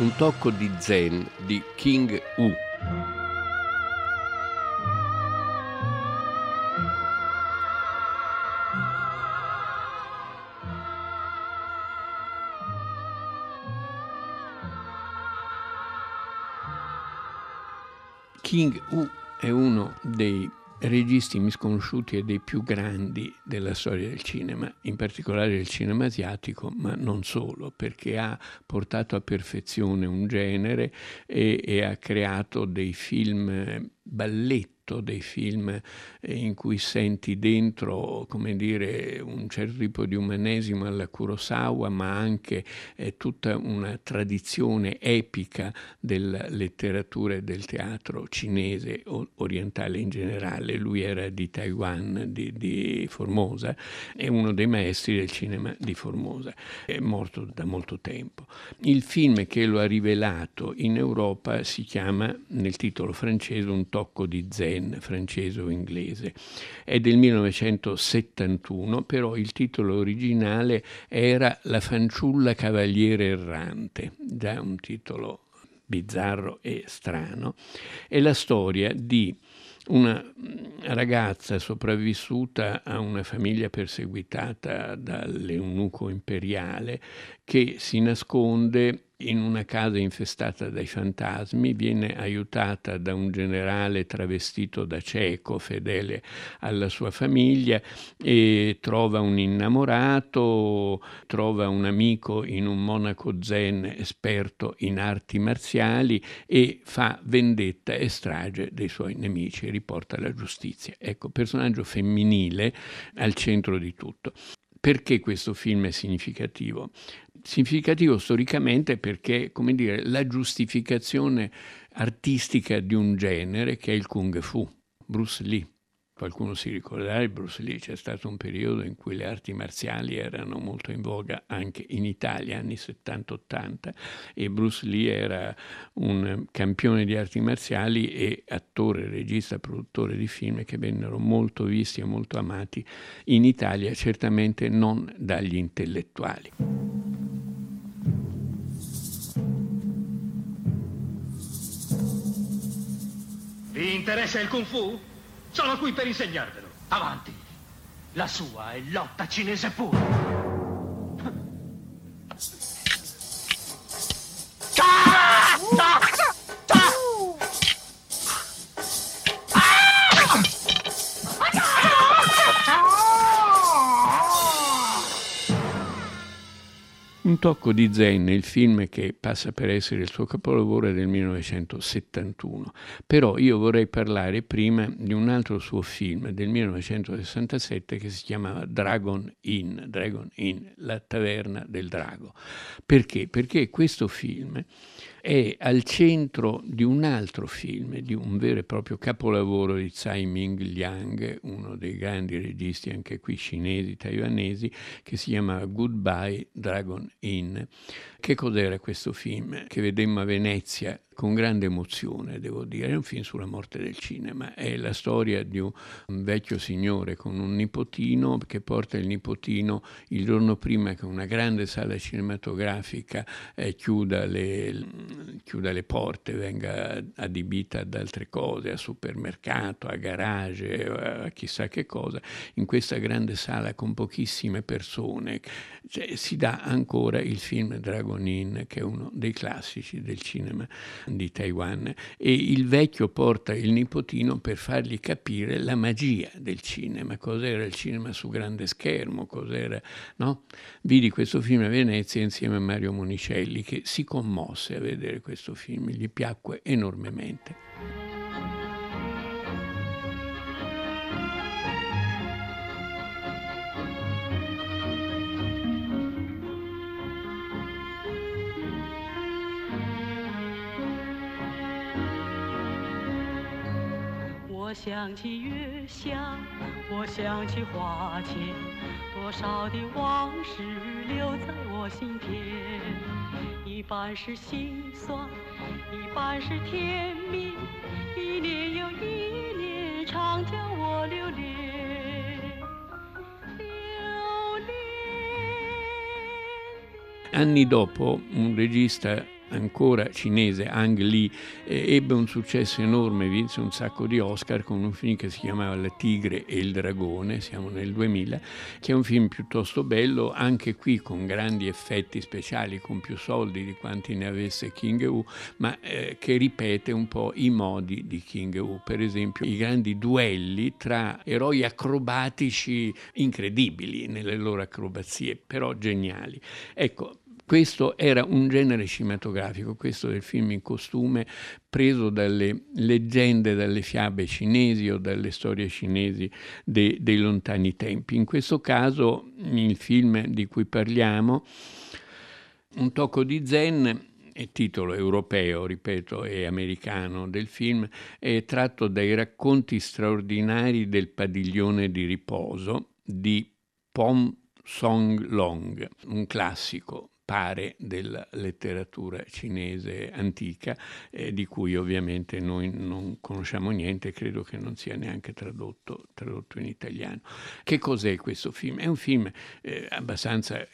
Un tocco di zen di King U. King U è uno dei registi misconosciuti e dei più grandi della storia del cinema, in particolare del cinema asiatico, ma non solo, perché ha portato a perfezione un genere e, e ha creato dei film balletti dei film in cui senti dentro, come dire, un certo tipo di umanesimo alla Kurosawa, ma anche eh, tutta una tradizione epica della letteratura e del teatro cinese orientale in generale. Lui era di Taiwan, di, di Formosa, è uno dei maestri del cinema di Formosa, è morto da molto tempo. Il film che lo ha rivelato in Europa si chiama, nel titolo francese, Un tocco di zen Pen, francese o inglese. È del 1971, però il titolo originale era La fanciulla cavaliere errante, già un titolo bizzarro e strano. È la storia di una ragazza sopravvissuta a una famiglia perseguitata dall'eunuco imperiale che si nasconde in una casa infestata dai fantasmi, viene aiutata da un generale travestito da cieco, fedele alla sua famiglia, e trova un innamorato, trova un amico in un monaco zen esperto in arti marziali e fa vendetta e strage dei suoi nemici riporta la giustizia. Ecco, personaggio femminile al centro di tutto. Perché questo film è significativo? Significativo storicamente perché, come dire, la giustificazione artistica di un genere che è il kung fu, Bruce Lee. Qualcuno si ricorderà di Bruce Lee, c'è stato un periodo in cui le arti marziali erano molto in voga anche in Italia, anni 70-80, e Bruce Lee era un campione di arti marziali e attore, regista, produttore di film che vennero molto visti e molto amati in Italia, certamente non dagli intellettuali. Vi interessa il Kung Fu? Sono qui per insegnarvelo. Avanti. La sua è lotta cinese pura. Un tocco di zen, il film che passa per essere il suo capolavoro è del 1971, però io vorrei parlare prima di un altro suo film del 1967 che si chiamava Dragon Inn, Dragon Inn, la taverna del drago. Perché? Perché questo film è al centro di un altro film, di un vero e proprio capolavoro di Tsai Ming Liang, uno dei grandi registi anche qui cinesi, taiwanesi, che si chiama Goodbye Dragon Inn. Che cos'era questo film che vedemmo a Venezia con grande emozione, devo dire. È un film sulla morte del cinema, è la storia di un, vecchio signore con un nipotino che porta il nipotino il giorno prima che una grande sala cinematografica eh, chiuda, le, chiuda le porte, venga adibita ad altre cose, a supermercato, a garage, a chissà che cosa, in questa grande sala con pochissime persone cioè, si dà ancora il film Dragon Inn, che è uno dei classici del cinema di Taiwan e il vecchio porta il nipotino per fargli capire la magia del cinema, cos'era il cinema su grande schermo, cos'era, no? Vidi questo film a Venezia insieme a Mario Monicelli che si commosse a vedere questo film, gli piacque enormemente. 想起月下，我想起花前，多少的往事留在我心田。一半是心酸，一半是甜蜜，一年又一年，常叫我留恋，Anni dopo, un regista ancora cinese, Ang Lee, ebbe un successo enorme, vinse un sacco di Oscar con un film che si chiamava La tigre e il dragone, siamo nel 2000, che è un film piuttosto bello, anche qui con grandi effetti speciali, con più soldi di quanti ne avesse King Wu, ma eh, che ripete un po' i modi di King Wu, per esempio i grandi duelli tra eroi acrobatici incredibili nelle loro acrobazie, però geniali. Ecco, questo era un genere cinematografico, questo del film in costume, preso dalle leggende, dalle fiabe cinesi o dalle storie cinesi de, dei lontani tempi. In questo caso, il film di cui parliamo, Un tocco di zen, il titolo europeo, ripeto, e americano del film, è tratto dai racconti straordinari del padiglione di riposo di Pom Song Long, un classico pare della letteratura cinese antica, eh, di cui ovviamente noi non conosciamo niente, credo che non sia neanche tradotto, tradotto in italiano. Che cos'è questo film? È un film eh, abbastanza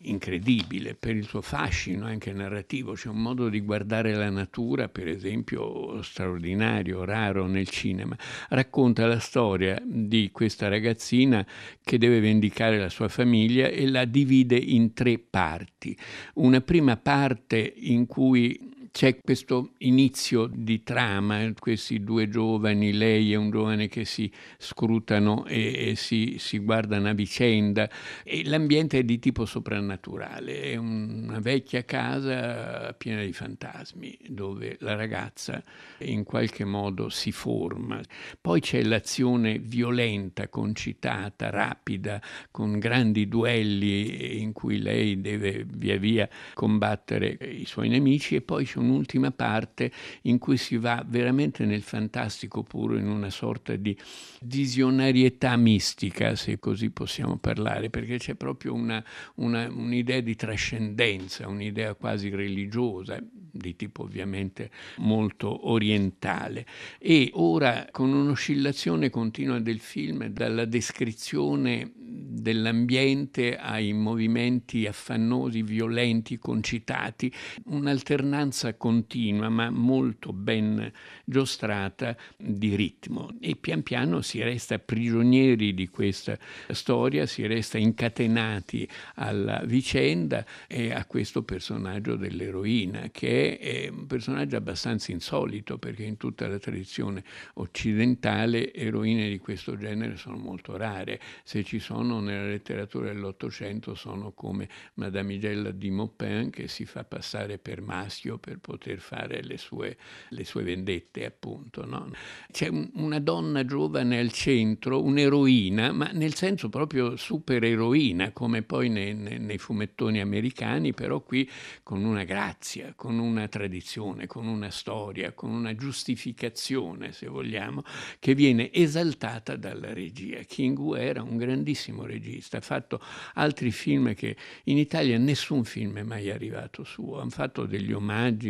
incredibile per il suo fascino anche narrativo, c'è un modo di guardare la natura, per esempio, straordinario, raro nel cinema. Racconta la storia di questa ragazzina che deve vendicare la sua famiglia e la divide in tre parti. Una prima parte in cui c'è questo inizio di trama, questi due giovani, lei e un giovane che si scrutano e, e si, si, guardano a vicenda e l'ambiente è di tipo soprannaturale, è una vecchia casa piena di fantasmi dove la ragazza in qualche modo si forma. Poi c'è l'azione violenta, concitata, rapida, con grandi duelli in cui lei deve via via combattere i suoi nemici e poi c'è un un'ultima parte in cui si va veramente nel fantastico puro, in una sorta di visionarietà mistica, se così possiamo parlare, perché c'è proprio una, una, un'idea di trascendenza, un'idea quasi religiosa, di tipo ovviamente molto orientale. E ora con un'oscillazione continua del film, dalla descrizione dell'ambiente ai movimenti affannosi, violenti, concitati, un'alternanza continua ma molto ben giostrata di ritmo. E pian piano si resta prigionieri di questa storia, si resta incatenati alla vicenda e a questo personaggio dell'eroina che è un personaggio abbastanza insolito perché in tutta la tradizione occidentale eroine di questo genere sono molto rare, se ci sono nella letteratura dell'Ottocento sono come Madamigella di Maupin che si fa passare per maschio per poter fare le sue, le sue vendette, appunto. No? C'è un, una donna giovane al centro, un'eroina, ma nel senso proprio supereroina, come poi nei, nei, nei fumettoni americani, però qui con una grazia, con una tradizione, con una storia, con una giustificazione, se vogliamo, che viene esaltata dalla regia. King Wu era un grandissimo regista, ha fatto altri film che in Italia nessun film è mai arrivato suo, hanno fatto degli omaggi,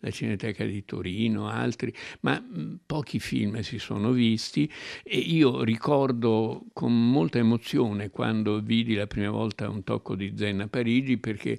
la Cineteca di Torino, altri, ma mm, pochi film si sono visti e io ricordo con molta emozione quando vidi la prima volta un tocco di Zen a Parigi perché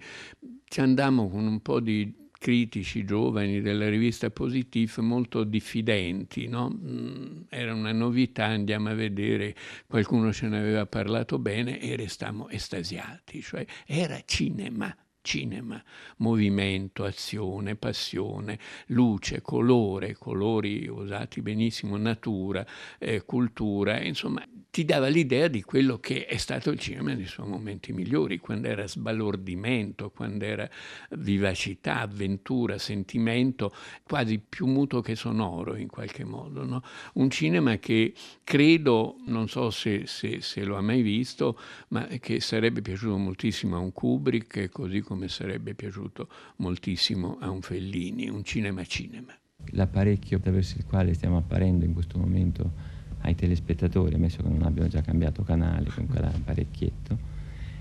ci andammo con un po' di critici giovani della rivista Positif molto diffidenti, no? Mm, era una novità, andiamo a vedere, qualcuno ce ne aveva parlato bene e restammo estasiati, cioè era cinema cinema, movimento, azione, passione, luce, colore, colori usati benissimo, natura, eh, cultura, insomma ti dava l'idea di quello che è stato il cinema nei suoi momenti migliori, quando era sbalordimento, quando era vivacità, avventura, sentimento, quasi più muto che sonoro in qualche modo. No? Un cinema che credo, non so se, se, se, lo ha mai visto, ma che sarebbe piaciuto moltissimo a un Kubrick, così come sarebbe piaciuto moltissimo a un Fellini, un cinema-cinema. L'apparecchio attraverso il quale stiamo apparendo in questo momento ai telespettatori, ammesso che non abbiano già cambiato canale con quell'apparecchietto,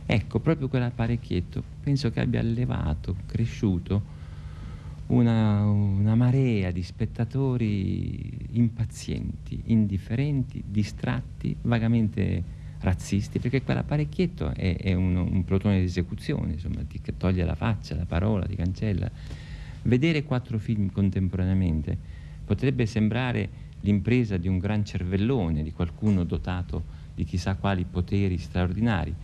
ecco, proprio quell'apparecchietto penso che abbia allevato, cresciuto una, una, marea di spettatori impazienti, indifferenti, distratti, vagamente razzisti, perché quell'apparecchietto è, è un, un, plotone di esecuzione, insomma, ti toglie la faccia, la parola, ti cancella. Vedere quattro film contemporaneamente potrebbe sembrare l'impresa di un gran cervellone, di qualcuno dotato di chissà quali poteri straordinari.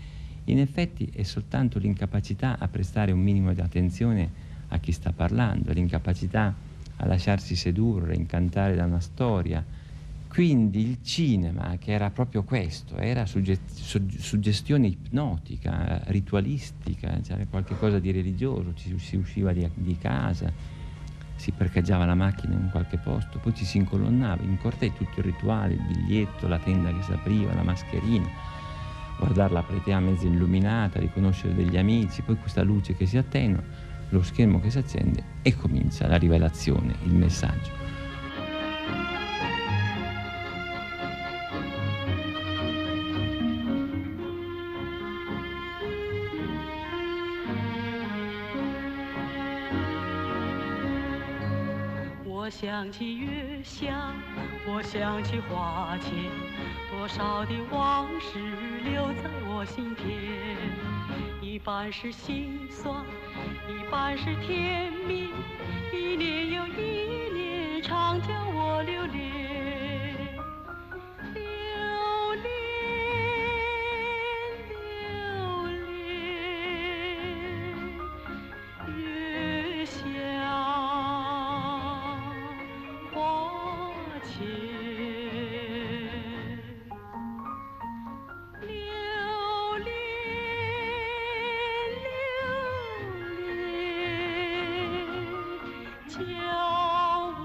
In effetti è soltanto l'incapacità a prestare un minimo di attenzione a chi sta parlando, l'incapacità a lasciarsi sedurre, incantare da una storia, quindi il cinema, che era proprio questo, era suggestione ipnotica, ritualistica, c'era qualcosa di religioso, ci, si usciva di, di, casa, si parcheggiava la macchina in qualche posto, poi ci si incolonnava, in cortei tutto il rituale, il biglietto, la tenda che si apriva, la mascherina, guardare la platea mezza illuminata, riconoscere degli amici, poi questa luce che si attenua, lo schermo che si accende e comincia la rivelazione, il messaggio. 想起月下，我想起花前，多少的往事留在我心田。一半是心酸，一半是甜蜜，一年又一年，常叫我留恋。留恋，留恋，叫我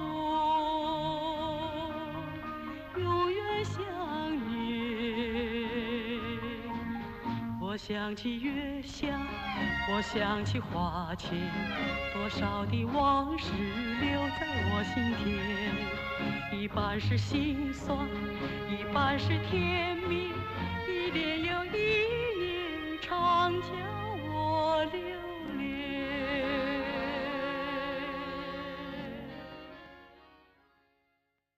永远想念。我想起月下，我想起花前，多少的往事留在我心田。一半是心酸，一半是甜蜜，一年又一年长江。